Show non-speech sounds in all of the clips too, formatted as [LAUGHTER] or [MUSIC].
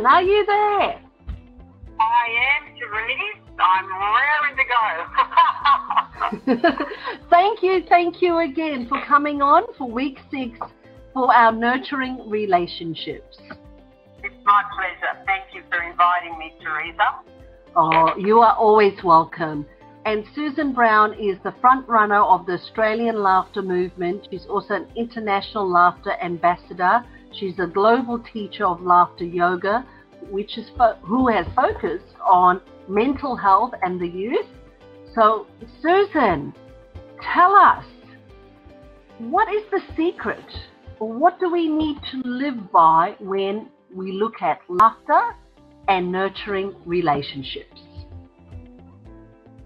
Susan, are you there? I am, Therese. I'm raring to go. [LAUGHS] thank you, thank you again for coming on for week six for our nurturing relationships. It's my pleasure. Thank you for inviting me, Teresa. Oh, you are always welcome. And Susan Brown is the front runner of the Australian Laughter Movement. She's also an international laughter ambassador. She's a global teacher of laughter yoga, which is fo- who has focused on mental health and the youth. So, Susan, tell us what is the secret? What do we need to live by when we look at laughter and nurturing relationships?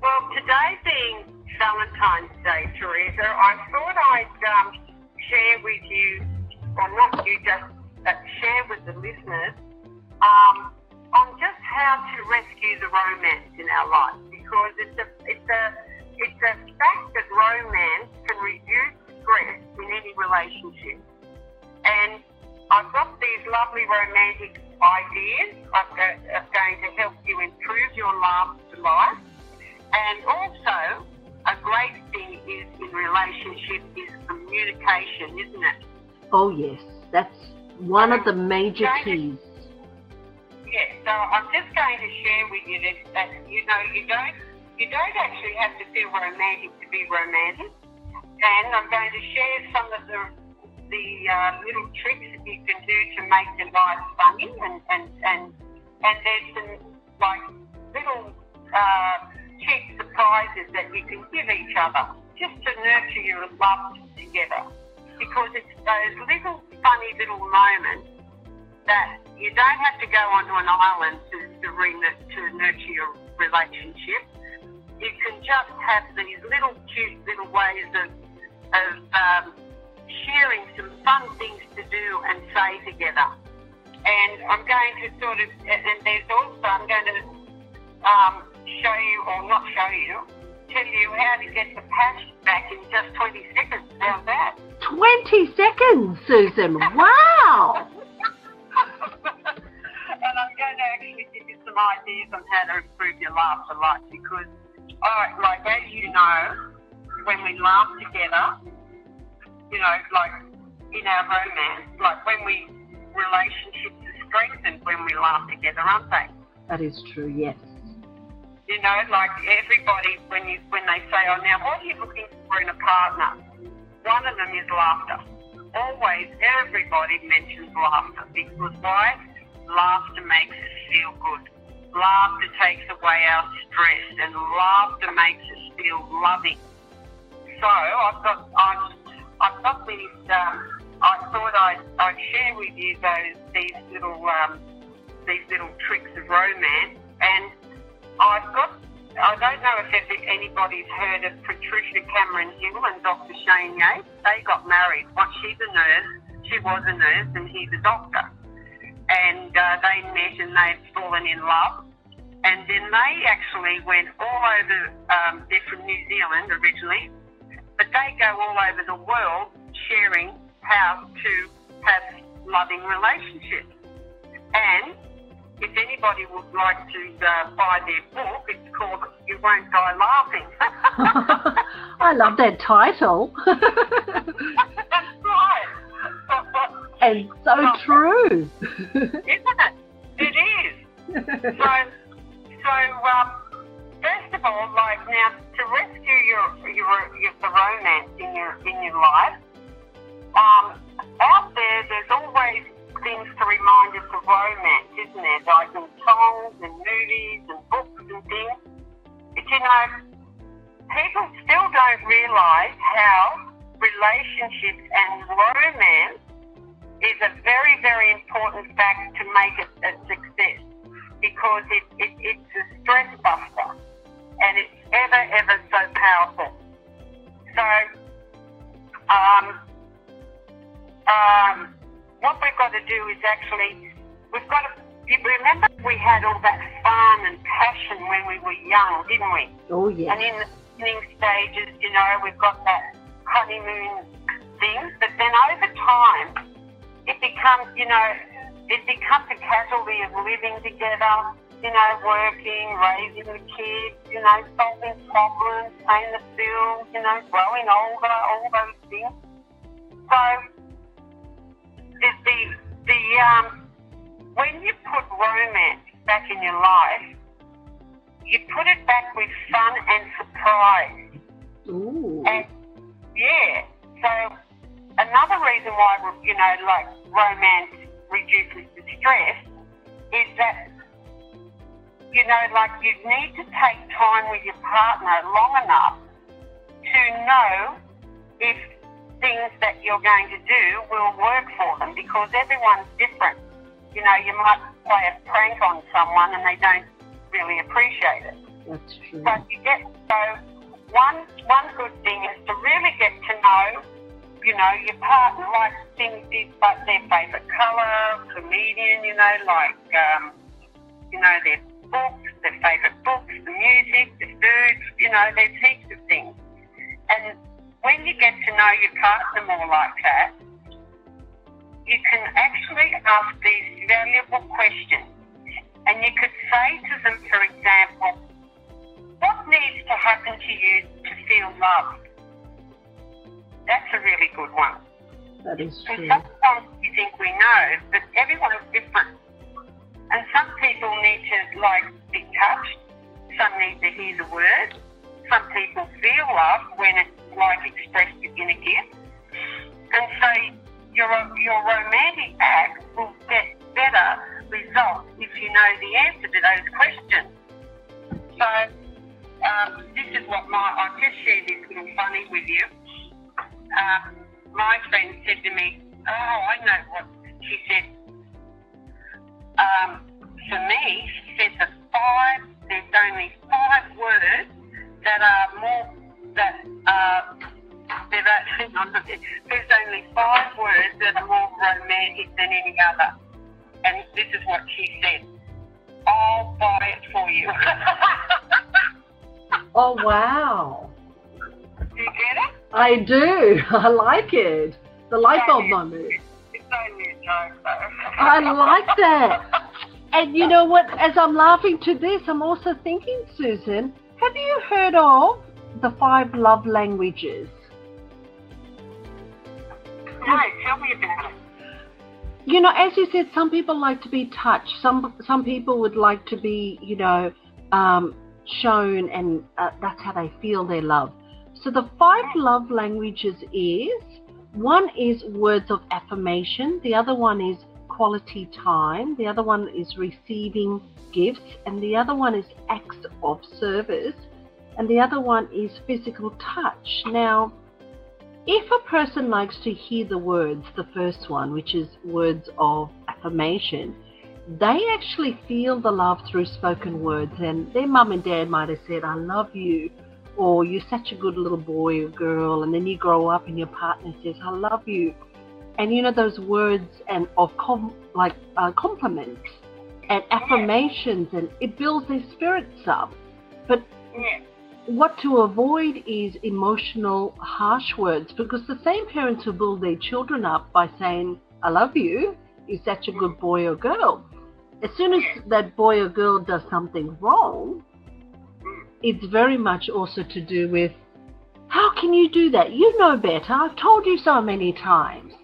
Well, today being Valentine's Day, Teresa, I thought I'd um, share with you, or not you, just uh, share with the listeners how to rescue the romance in our life because it's a it's a it's a fact that romance can reduce stress in any relationship. And I've got these lovely romantic ideas that uh, are going to help you improve your love life and also, a great thing is in relationship is communication, isn't it? Oh yes, that's one of the major keys. Yeah, so I'm just going to share with you that, that you know you don't you don't actually have to feel romantic to be romantic, and I'm going to share some of the the uh, little tricks that you can do to make your life funny, and and and and there's some like little. Uh, cheap surprises that you can give each other just to nurture your love together. Because it's those little funny little moments that you don't have to go onto an island to, to, re- to nurture your relationship. You can just have these little cute little ways of, of um, sharing some fun things to do and say together. And I'm going to sort of, and there's also, I'm going to um, show you or not show you, tell you how to get the patch back in just 20 seconds. How's that? 20 seconds, Susan. Wow. [LAUGHS] and I'm going to actually give you some ideas on how to improve your laughter life because, oh, like as you know, when we laugh together, you know, like in our romance, like when we relationships are strengthened when we laugh together, aren't they? That is true. Yes. You know, like everybody, when you when they say, "Oh, now what are you looking for in a partner?" One of them is laughter. Always, everybody mentions laughter because why? Laughter makes us feel good. Laughter takes away our stress, and laughter makes us feel loving. So I've got I've, I've got these. Um, I thought I'd, I'd share with you those these little um, these little tricks of romance and I've got, I don't know if anybody's heard of Patricia Cameron Hill and Dr. Shane Yates. They got married. Well, she's a nurse, she was a nurse, and he's a doctor. And uh, they met and they've fallen in love. And then they actually went all over, um, they're from New Zealand originally, but they go all over the world sharing how to have loving relationships. And if anybody would like to uh, buy their book, it's called You Won't Die Laughing. [LAUGHS] [LAUGHS] I love that title. [LAUGHS] That's right. And so well, true. Isn't it? It is. so, so um, first of all, like now, to rescue your, your, your the romance in your in your life, um, out there, there's always things to remind us of romance, isn't there? Like in songs and movies and books and things. But you know, people still don't realise how relationships and romance is a very, very important fact to make it a success because it, it, it's a stress buster and it's ever, ever so powerful. So, um, um, what we've got to do is actually, we've got to, you remember we had all that fun and passion when we were young, didn't we? Oh, yeah. And in the beginning stages, you know, we've got that honeymoon thing, but then over time, it becomes, you know, it becomes a casualty of living together, you know, working, raising the kids, you know, solving problems, paying the bills, you know, growing older, all those things. So the the, the um when you put romance back in your life, you put it back with fun and surprise. Ooh. And yeah, so another reason why you know, like romance reduces the stress is that you know, like you need to take time with your partner long enough to know if things that you're going to do will work for them because everyone's different. You know, you might play a prank on someone and they don't really appreciate it. That's true. But you get so one one good thing is to really get to know, you know, your partner likes things but their favourite colour, comedian, you know, like um, you know, their books, their favourite books, the music, the food, you know, there's heaps of things. And when you get to know your partner more like that, you can actually ask these valuable questions. And you could say to them, for example, what needs to happen to you to feel loved? That's a really good one. That is And true. sometimes you think we know, but everyone's different. And some people need to like be touched. Some need to hear the word. Some people feel love when it's like expressed in a gift. And so your your romantic act will get better results if you know the answer to those questions. So um, this is what my I'll just share this little funny with you. Um, my friend said to me, "Oh, I know what." She said, um, "For me, she said the five. There's only five words that are more that are." There are, [LAUGHS] there's only five words that are more romantic than any other. And this is what she said. I'll buy it for you. [LAUGHS] Oh wow. Do you get it? I do. [LAUGHS] I like it. The light bulb moment. It's only a joke though. I like that. And you know what? As I'm laughing to this, I'm also thinking, Susan, have you heard of the five love languages? No, tell me about it. You know, as you said, some people like to be touched. Some some people would like to be, you know, um, shown, and uh, that's how they feel their love. So the five love languages is one is words of affirmation. The other one is quality time. The other one is receiving gifts, and the other one is acts of service, and the other one is physical touch. Now if a person likes to hear the words, the first one, which is words of affirmation, they actually feel the love through spoken words. And their mum and dad might have said, I love you, or you're such a good little boy or girl. And then you grow up and your partner says, I love you. And you know, those words and of com- like uh, compliments and affirmations, and it builds their spirits up. But what to avoid is emotional, harsh words because the same parents who build their children up by saying, I love you, is such a good boy or girl. As soon as that boy or girl does something wrong, it's very much also to do with, how can you do that? You know better. I've told you so many times.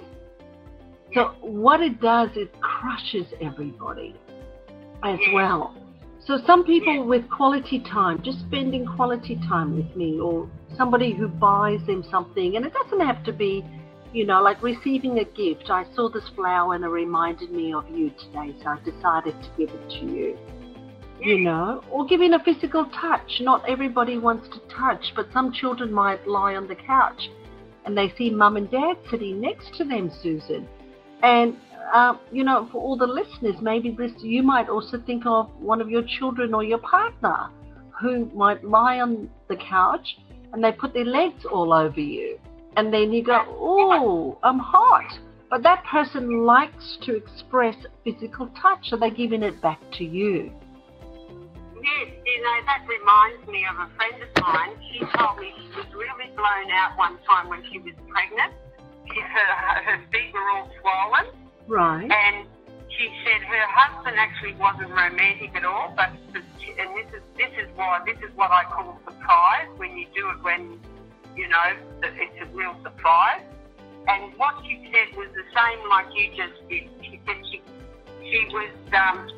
So what it does, it crushes everybody as well. So some people with quality time, just spending quality time with me, or somebody who buys them something, and it doesn't have to be, you know, like receiving a gift. I saw this flower and it reminded me of you today, so I decided to give it to you. You know, or giving a physical touch. Not everybody wants to touch, but some children might lie on the couch and they see mum and dad sitting next to them, Susan. And uh, you know, for all the listeners, maybe this you might also think of one of your children or your partner who might lie on the couch and they put their legs all over you, and then you go, "Oh, I'm hot," but that person likes to express physical touch, so they're giving it back to you. Yes, you know, that reminds me of a friend of mine. She told me she was really blown out one time when she was pregnant. She, her, her feet were all swollen Right. and she said her husband actually wasn't romantic at all, but and this is this is why this is what I call surprise when you do it when you know that it's a real surprise. And what she said was the same like you just did. She said she she was um,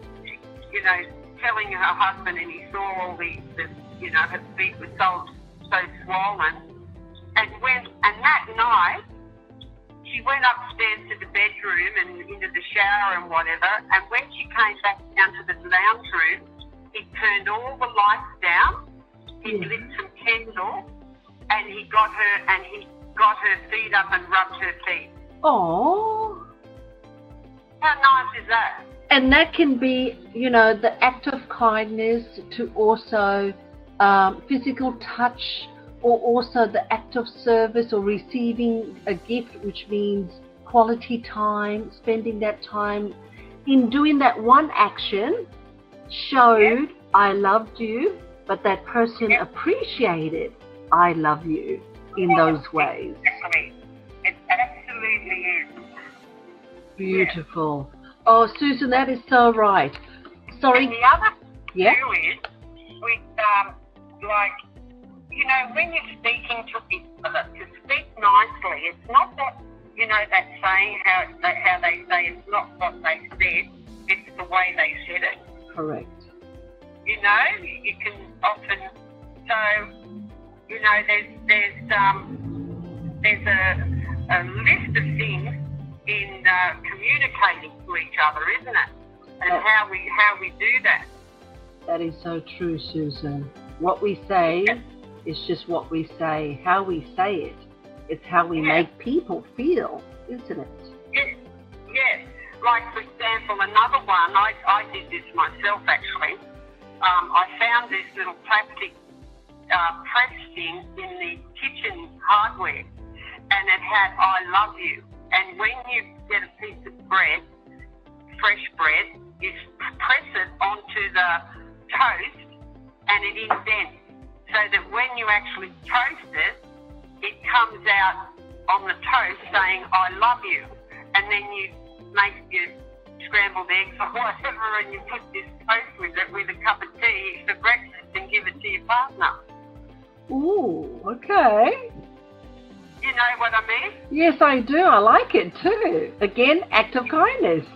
you know telling her husband, and he saw all the, the you know her feet were so so swollen. And when and that night she went upstairs to the bedroom and into the shower and whatever. And when she came back down to the lounge room, he turned all the lights down. He lit some candles, and he got her and he got her feet up and rubbed her feet. Oh. How nice is that? And that can be, you know, the act of kindness to also um, physical touch or also the act of service or receiving a gift, which means quality time, spending that time in doing that one action showed I loved you, but that person appreciated I love you in those ways. It absolutely is. Beautiful. Oh, Susan, that is so right. Sorry. And the other Yeah. too is with um, like you know when you're speaking to each other to speak nicely. It's not that you know that saying how how they say it's not what they said. It's the way they said it. Correct. You know you can often so you know there's there's um there's a, a list of in uh, communicating to each other, isn't it? And how we how we do that. That is so true, Susan. What we say is just what we say. How we say it, it's how we make people feel, isn't it? Yes, yes. Like for example, another one. I, I did this myself actually. Um, I found this little plastic uh, press thing in the kitchen hardware, and it had "I love you." And when you get a piece of bread, fresh bread, you press it onto the toast, and it indents, so that when you actually toast it, it comes out on the toast saying "I love you," and then you make your scrambled eggs or [LAUGHS] whatever, and you put this toast with it with a cup of tea for breakfast and give it to your partner. Ooh, okay. You know what I mean? Yes, I do. I like it too. Again, act of kindness.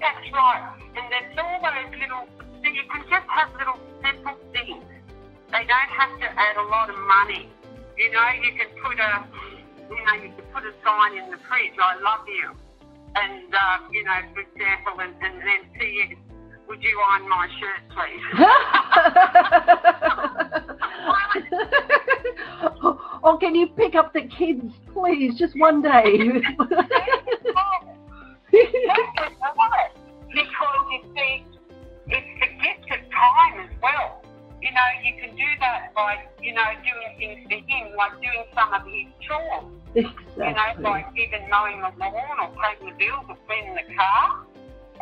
That's right. And there's all those little, so you can just have little simple things. They don't have to add a lot of money. You know, you can put a, you know, you can put a sign in the fridge, I love you. And, uh, you know, for example, and, and then see would you iron my shirt, please? [LAUGHS] [LAUGHS] [LAUGHS] or can you pick up the kids, please, just one day? [LAUGHS] Because you see, it's the gift of time as well. You know, you can do that by, you know, doing things for him, like doing some of his chores. You know, like even mowing the lawn or paying the bills or cleaning the car.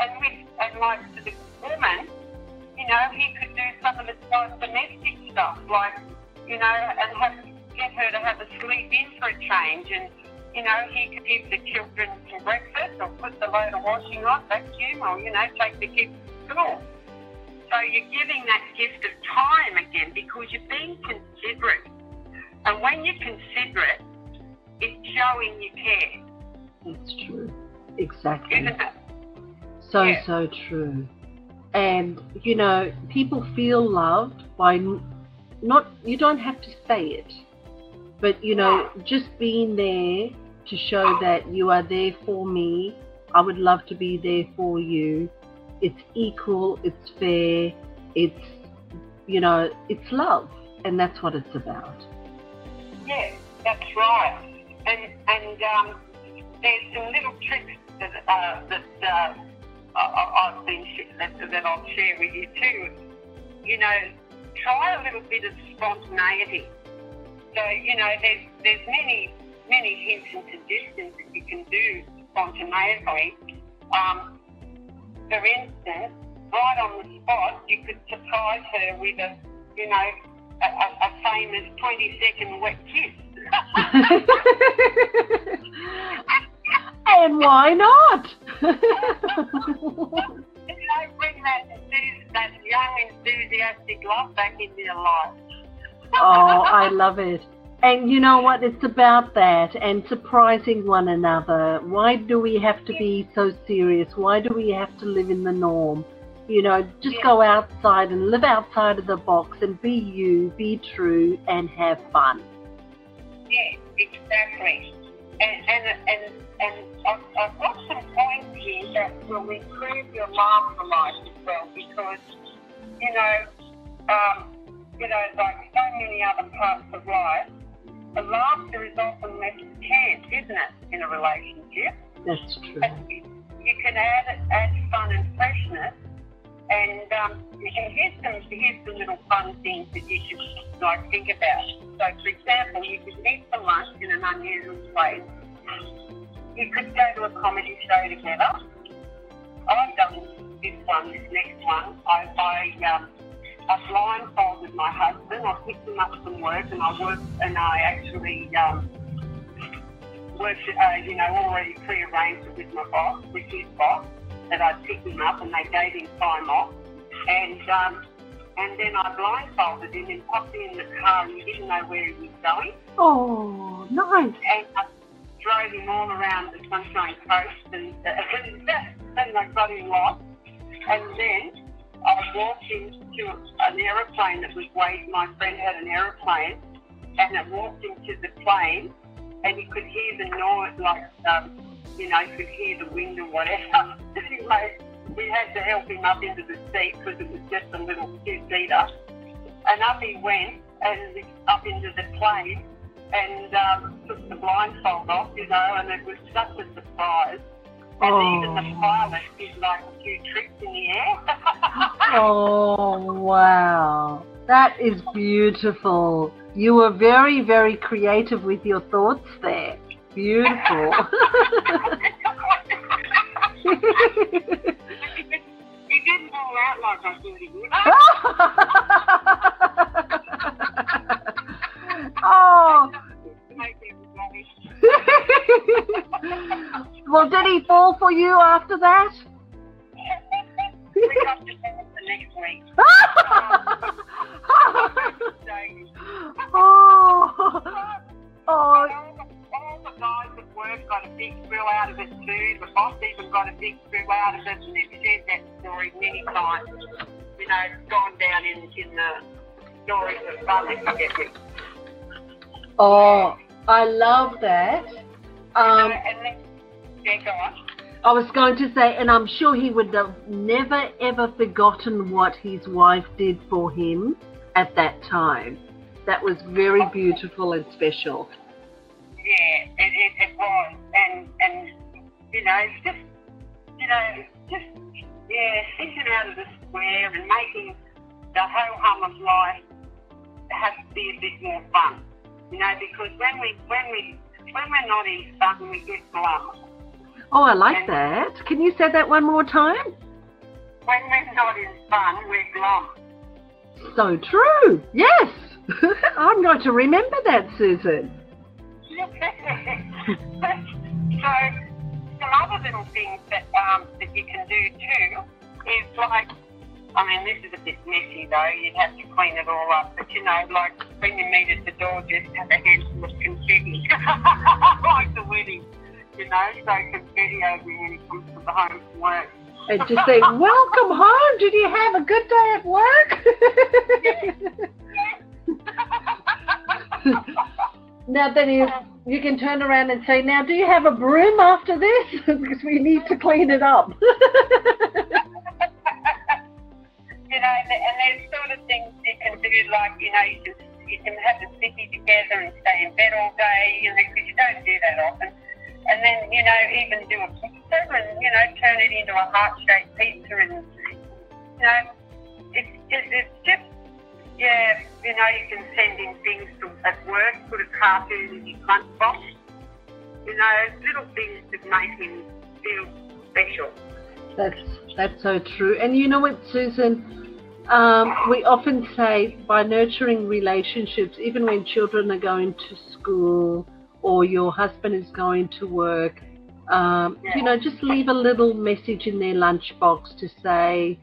And with and like to the woman, you know, he could do some of the like, domestic stuff, like, you know, and have get her to have a sleep in for a change and you know, he could give the children some breakfast or put the load of washing on, vacuum or, you know, take the kids to school. So you're giving that gift of time again because you're being considerate. And when you're considerate, it's showing you care, That's true. Exactly. isn't it? So, Yeah. so true. And, you know, people feel loved by not, you don't have to say it, but, you know, just being there to show that you are there for me. I would love to be there for you. It's equal, it's fair, it's, you know, it's love. And that's what it's about. Yeah, that's right. And and um, there's some little tricks that uh, that uh, I, I've been that, that I'll share with you too. You know, try a little bit of spontaneity. So you know, there's there's many many hints and suggestions that you can do spontaneously. Um, for instance, right on the spot, you could surprise her with a you know a, a, a famous 20 second wet kiss. [LAUGHS] and why not? [LAUGHS] bring that, that young, enthusiastic love back into your life. Oh, I love it. And you know what? It's about that and surprising one another. Why do we have to be so serious? Why do we have to live in the norm? You know, just yeah. go outside and live outside of the box and be you, be true, and have fun. Yeah, exactly. And and and, and I've, I've got some points here that will improve your laughter life as well because, you know, um, you know, like so many other parts of life, the laughter is often left chance, isn't it, in a relationship? That's true. you can add add fun and freshness, and um, here's some here's some little fun things that you should like think about. So, for example, you could meet for lunch in an unusual place. You could go to a comedy show together. I've done this one, this next one. I, I um, I blindfolded my husband. I picked him up from work and I worked and I actually um, worked, uh, you know, already pre-arranged it with my boss, with his boss, that I'd pick him up and they gave him time off. And um, and then I blindfolded him and popped him in the car and he didn't know where he was going. Oh, nice. And I drove him all around the Sunshine Coast and, uh, [LAUGHS] and I got him lost. And then I walked into an aeroplane that was waiting. My friend had an aeroplane, and I walked into the plane, and you could hear the noise, like, um, you know, you could hear the wind or whatever. [LAUGHS] anyway, we had to help him up into the seat because it was just a little two-seater. And up he went, and up into the plane, and um, took the blindfold off, you know, and it was such a surprise. And oh. even the pilot did like a few tricks in the air. [LAUGHS] oh, wow. That is beautiful. You were very, very creative with your thoughts there. Beautiful. [LAUGHS] [LAUGHS] he didn't fall out like I thought he would. Well, did he fall for you after that? oh. [LAUGHS] Oh. All the guys at work got a big thrill out of it too. The boss even got a big thrill out of it, and they've shared that story many times. You know, gone down in, in the stories of public Oh, I love that. Um, I was going to say, and I'm sure he would have never ever forgotten what his wife did for him at that time. That was very beautiful and special. Yeah, it, it, it was, and and you know, just you know, just yeah, thinking out of the square and making the whole hum of life have to be a bit more fun. You know, because when we when we when we're not in fun, we get glum. Oh, I like and that. Can you say that one more time? When we're not in fun, we're glum. So true. Yes. [LAUGHS] I'm going to remember that, Susan. [LAUGHS] so, some other little things that um, that you can do too is like I mean, this is a bit messy though. You'd have to clean it all up. But you know, like when you meet at the door, just have a handful of confetti, like the wedding. You know, so confetti over when he comes to the home from work. And just say, "Welcome home. Did you have a good day at work?" [LAUGHS] now then, you you can turn around and say, "Now, do you have a broom after this? [LAUGHS] because we need to clean it up." [LAUGHS] you know, and, and there's sort of things you can do, like, you know, you can, you can have a sticky together and stay in bed all day, you know, because you don't do that often. And then, you know, even do a pizza and, you know, turn it into a heart-shaped pizza and, you know, it's just, it's just, yeah, you know, you can send in things to, at work, put a cartoon in your lunchbox, you know, little things that make him feel special. That's that's so true. And you know what, Susan? Um, we often say by nurturing relationships, even when children are going to school or your husband is going to work, Um, Yeah. You know, just leave a little message in their lunchbox to say,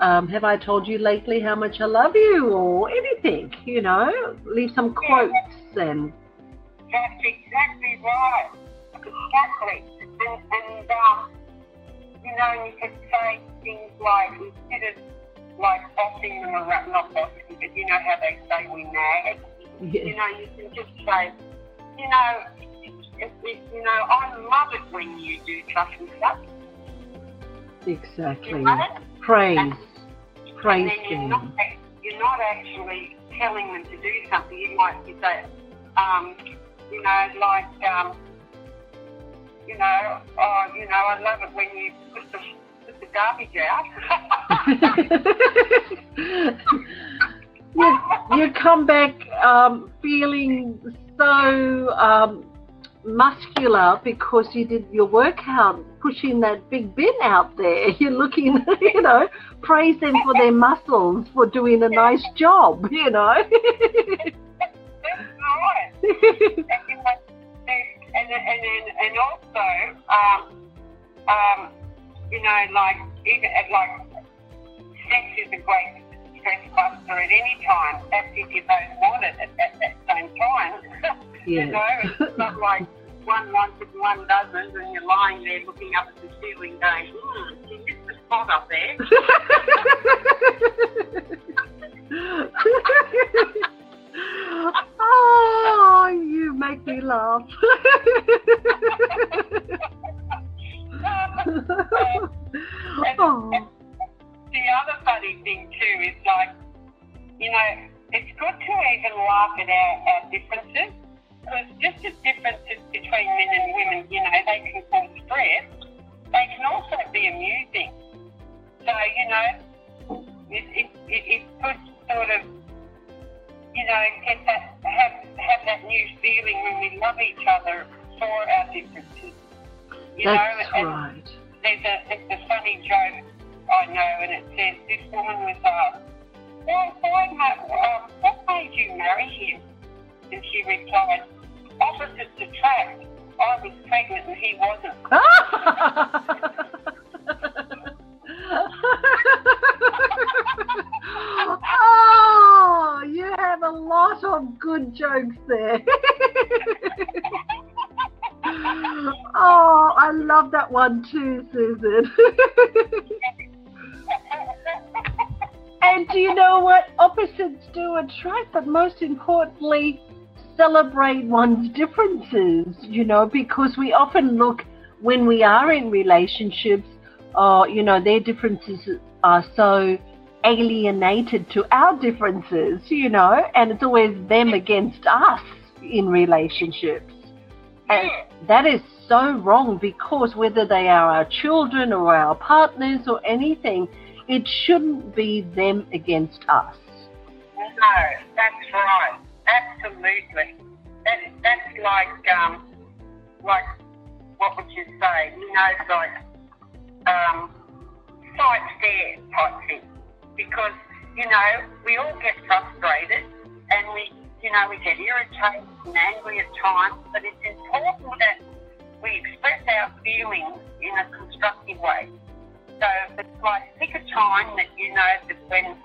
um, "Have I told you lately how much I love you?" or anything. You know, leave some quotes and That's exactly right. Exactly. And, and um, you know, you could say things like, instead of like bossing them around, not bossing, but you know how they say we nag. You know, you can just say, you know, it, it, you know, I love it when you do such and such. exactly. Praise, And praise then you're not, you're not actually telling them to do something. You might you say, um, you know, like, um, you know, oh, you know, I love it when you put the, put the garbage out. [LAUGHS] [LAUGHS] [LAUGHS] you, you come back um, feeling so um, muscular because you did your workout pushing that big bin out there. [LAUGHS] You're looking, [LAUGHS] you know, praise them for their muscles for doing a nice job, you know. [LAUGHS] And, and, and, also, um, um, you know, like, even like, sex is a great stress buster at any time, that's if you don't want it at, at that same time. [LAUGHS] you know, it's not [LAUGHS] like one wants it and one doesn't, and you're lying there looking up at the ceiling going, hmm, you missed the spot up there. [LAUGHS] Susan. [LAUGHS] and do you know what? Opposites do attract, but most importantly, celebrate one's differences, you know, because we often look when we are in relationships, uh, you know, their differences are so alienated to our differences, you know, and it's always them against us in relationships. And that is so wrong because whether they are our children or our partners or anything, it shouldn't be them against us. No, that's right. Absolutely. That, that's like, um, like, what would you say? You know, it's like, um, side stare type thing. Because, you know, we all get frustrated and we, you know, we get irritated and angry at times, but it's important that we express our feelings in a constructive way. So it's like pick a time that you know that when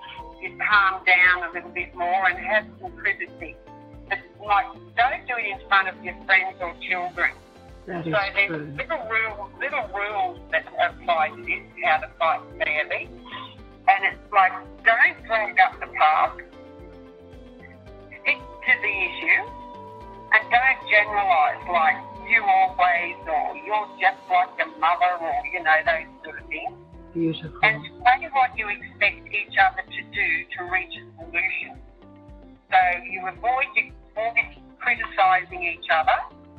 you calm down a little bit more and have some privacy. But like don't do it in front of your friends or children. That So there's true. little rules, little rules that apply to this, how to fight fairly. And it's like, don't drag up the past. The issue. And don't generalise like you always or you're just like your mother or, you know, those sort of things. Beautiful. And say what you expect each other to do to reach a solution. So you avoid, avoid criticising each other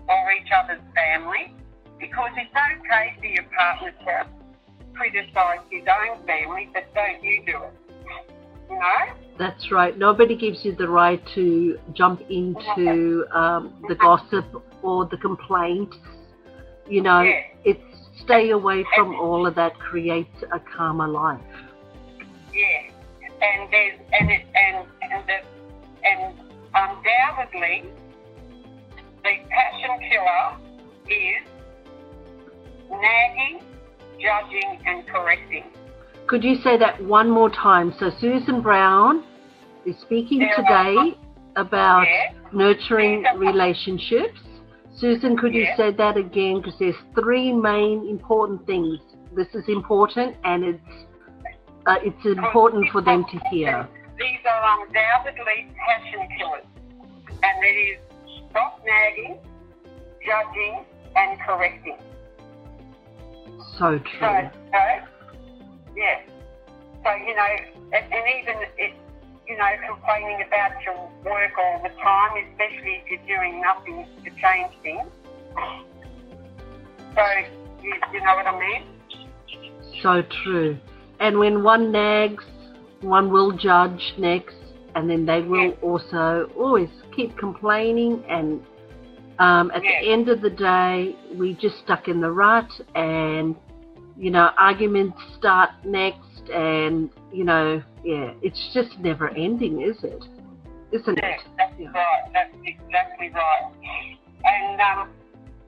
or each other's family because it's okay for your partner to criticise his own family, but don't you do it. You know? That's right. Nobody gives you the right to jump into um, the gossip or the complaints. You know, it's stay away from all of that. Creates a calmer life. Yeah. And there's and it and and the and undoubtedly the passion killer is nagging, judging, and correcting. Could you say that one more time? So Susan Brown is speaking today about Yeah. nurturing relationships. Susan, could you say that again? Because there's three main important things. This is important, and it's uh, it's important for them to hear. These are undoubtedly passion killers, and it is stop nagging, judging, and correcting. So So, true. so yeah. So you know, and, and even it, you know, complaining about your work all the time, especially if you're doing nothing to change things. So you, you know what I mean? So true. And when one nags, one will judge next, and then they will Yeah. also always keep complaining. And um, at Yeah. the end of the day, we just stuck in the rut, and you know, arguments start next, and you know, yeah, it's just never ending, is it? Isn't Yeah, it? that's Yeah. right. That's exactly right. And um,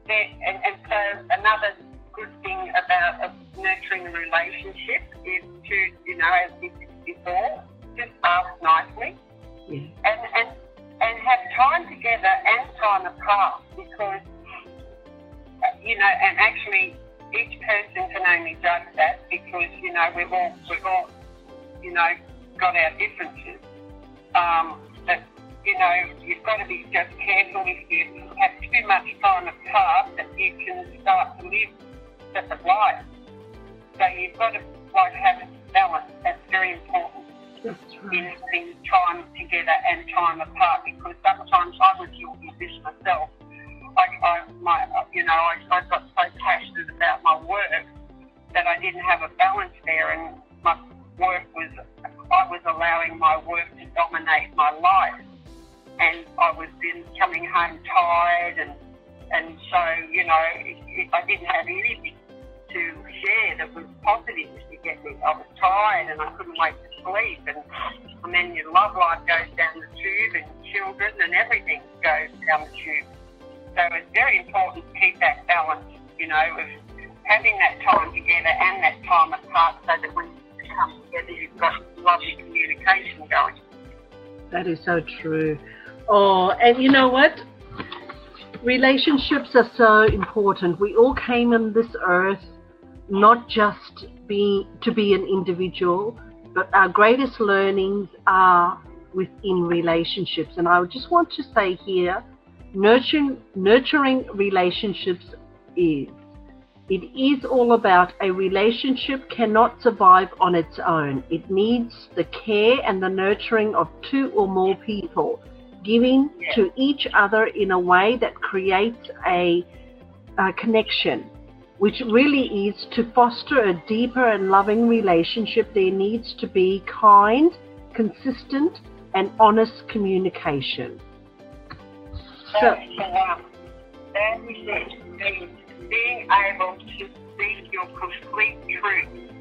there, and, and so another good thing about a nurturing a relationship is to, you know, as we before, just ask nicely Yeah. and and and have time together and time apart because uh, you know, and actually each person can only judge that because you know we've all we've all you know got our differences. Um, but you know you've got to be just careful if you have too much time apart that you can start to live separate lives. So you've got to like have a balance. That's very important That's in, right. in time together and time apart because sometimes I was guilty of this myself. I, I my, you know, I, I got so passionate about my work that I didn't have a balance there, and my work was, I was allowing my work to dominate my life, and I was then coming home tired, and and so you know, it, I didn't have anything to share that was positive to get me. I was tired and I couldn't wait to sleep, and, and then your love life goes down the tube, and children and everything goes down the tube. So it's very important to keep that balance, you know, of having that time together and that time apart, so that when you come together, you've got lovely communication going. That is so true. Oh, and you know what? Relationships are so important. We all came on this earth not just be to be an individual, but our greatest learnings are within relationships. And I just want to say here, nurturing nurturing relationships is. It is all about a relationship cannot survive on its own. It needs the care and the nurturing of two or more people, giving to each other in a way that creates a, a connection, which really is to foster a deeper and loving relationship. There needs to be kind, consistent, and honest communication. So, That's the one. That is it. Being, being able to speak your complete truth.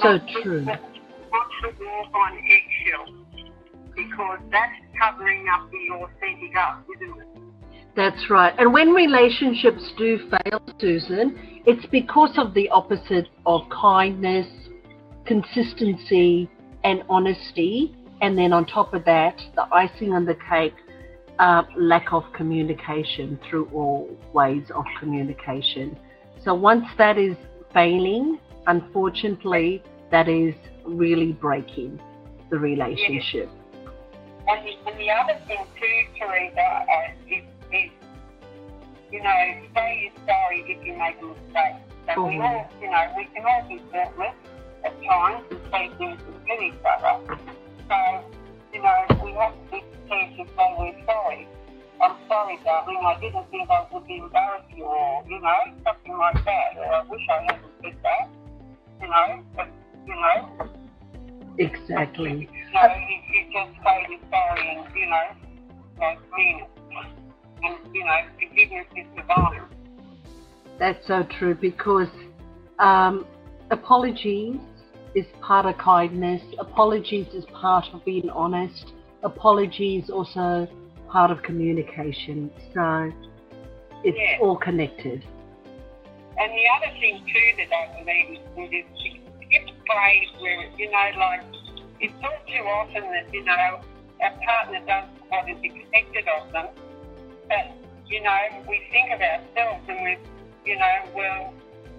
so Not to- true. Not to walk on eggshells, because that's covering up the authentic us, isn't it? That's right. And when relationships do fail, Susan, it's because of the opposite of kindness, consistency, and honesty. And then on top of that, the icing on the cake, uh, lack of communication through all ways of communication. So once that is failing, unfortunately, that is really breaking the relationship. And the, and the other thing too, Teresa, uh, is, is, you know, say you're sorry if you make a mistake. So we Mhm. all, you know, we can all be thoughtless at times and say things to each other. So, you know, we have to be prepared to say we're sorry. I'm sorry, darling. I didn't think I would embarrass you, or you know, something like that. Or I wish I hadn't said that. You know, but you know, Exactly. you know, you, you just say you're sorry and, you know, like, mean it. And, you know, forgiveness is divine. That's so true because um, apologies is part of kindness. Apologies is part of being honest. Apologies also part of communication. So it's Yeah. all connected. and the other thing too that I believe is to get the phrase where you know, like it's all too often that you know our partner does what is expected of them, but you know we think of ourselves and we, you know, well,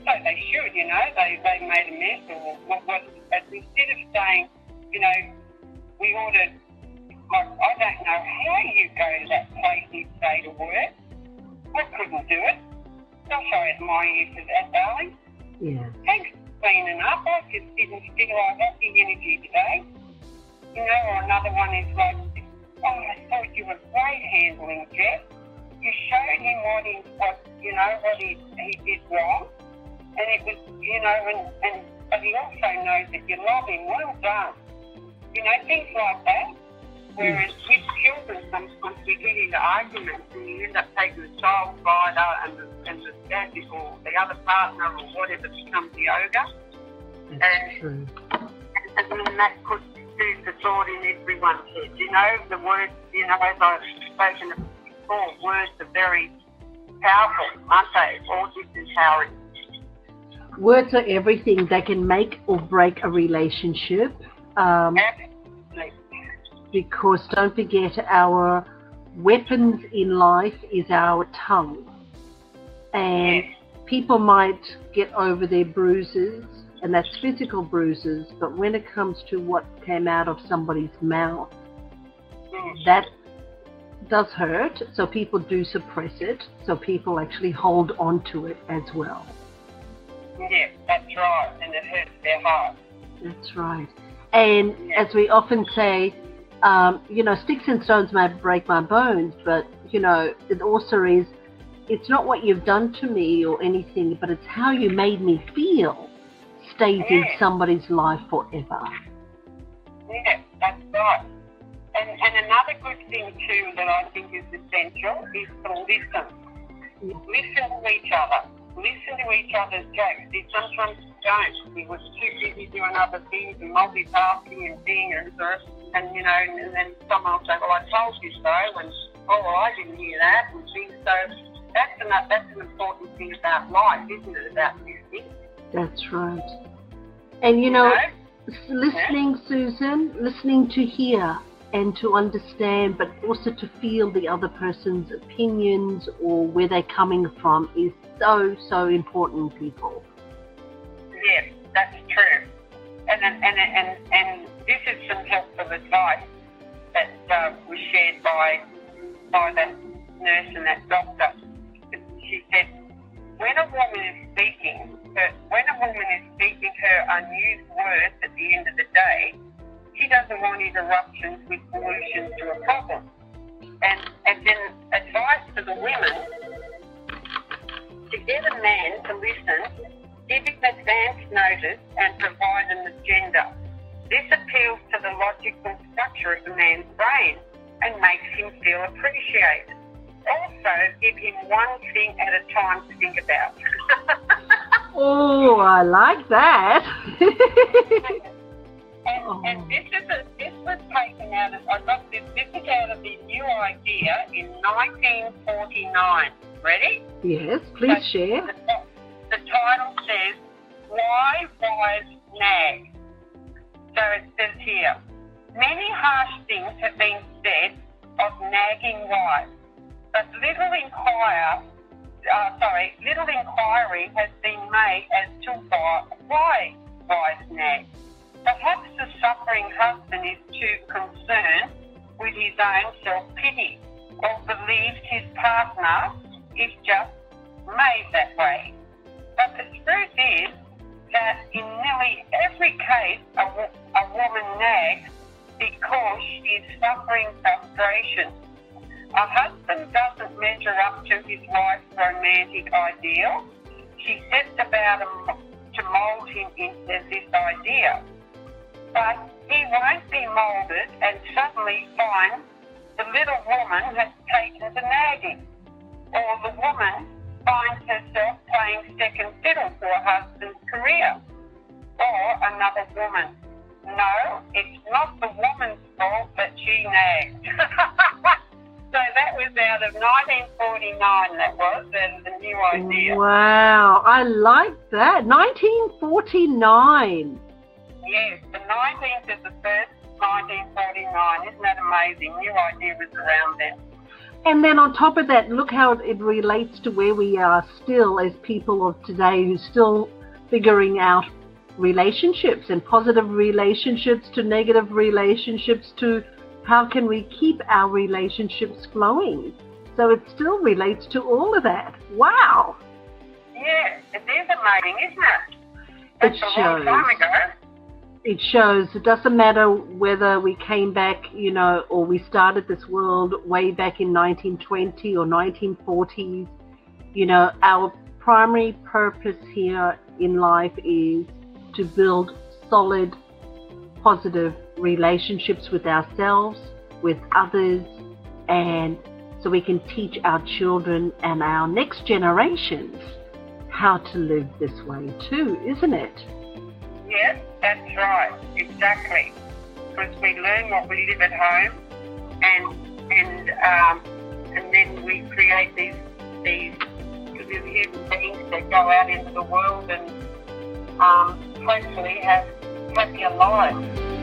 so they should, you know, they they made a mess or what, what but instead of saying, you know, we ought to, like, I don't know how you go to that place each day to work. I couldn't do it. Sorry, it's my use of that, darling. Yeah. Thanks for cleaning up. I just didn't feel like that the energy today. You know, or another one is like, oh, I thought you were great handling Jeff. You showed him what he, what, you know, what he, he did wrong. And it was, you know, and, and but he also knows that you love him. Well done. You know, things like that. Whereas hmm. with children, sometimes we get into arguments and you end up taking the child rider and the, and the dad or the other partner or whatever becomes the ogre. That's And- true. And then that puts food for thought in everyone's head. You know, the words, you know, as I've spoken before, words are very powerful, aren't they? Or disempowering. Words are everything. They can make or break a relationship. Um, because don't forget, our weapons in life is our tongue. And people might get over their bruises, and that's physical bruises, but when it comes to what came out of somebody's mouth, that does hurt. So people do suppress it. So people actually hold on to it as well. Yes, that's right, and it hurts their heart. That's right. And Yeah. as we often say, um, you know, sticks and stones may break my bones, but, you know, it also is, it's not what you've done to me or anything, but it's how you made me feel stays in somebody's life forever. Yeah, that's right. And, and another good thing too that I think is essential is to listen. Yeah. Listen to each other. Listen to each other's jokes. See, sometimes don't. We were too busy doing other things and multitasking and being and and you know, and then someone will say, "Well, I told you so," and "Oh, well, I didn't hear that," and things. So that's an that's an important thing about life, isn't it? About listening. That's right. And, you know, know? listening, Susan, listening to hear and to understand, but also to feel the other person's opinions or where they're coming from is so, so important, people. Yes, that's true. And and and and, this is some helpful advice that uh, was shared by by that nurse and that doctor. She said, when a woman is speaking, her, when a woman is speaking her unused words at the end of the day, doesn't want interruptions with solutions to a problem. And and then advice to the women to get a man to listen give him advance notice and provide an agenda. This appeals to the logical structure of the man's brain and makes him feel appreciated. Also, give him one thing at a time to think about. [LAUGHS] Oh, I like that. [LAUGHS] and, Oh. and this is a, this was taken out of I got this this is out of the new idea in 1949. Ready? yes, please share. The, the title says, Why Wives Nag? So it says here, many harsh things have been said of nagging wives, but little inquire, uh, sorry, little inquiry has been made as to why, why wives nag. Perhaps the suffering husband is too concerned with his own self-pity or believes his partner is just made that way. But the truth is that in nearly every case, a, a woman nags because she is suffering frustration. A husband doesn't measure up to his wife's romantic ideal. She sets about to mould him into this idea. But he won't be moulded and suddenly find the little woman has taken to nagging or the woman finds herself playing second fiddle to her husband's career, or another woman. No, it's not the woman's fault that she nagged. [LAUGHS] so that was out of 1949, that was, and the new idea. Wow, I like that. 1949. Yes, the 19th is the first 1939. Isn't that amazing? New idea was around then. And then on top of that, look how it relates to where we are still as people of today who still figuring out relationships and positive relationships to negative relationships to how can we keep our relationships flowing. So it still relates to all of that. Wow. Yeah, it is amazing, isn't it? That's it a shows. long time ago. It shows it doesn't matter whether we came back, you know, or we started this world way back in 1920 or 1940s. You know, our primary purpose here in life is to build solid, positive relationships with ourselves, with others, and so we can teach our children and our next generations how to live this way too, isn't it? Yes, that's right. Exactly. Because we learn what we live at home, and and um, and then we create these these human beings that go out into the world and um, hopefully have happier lives.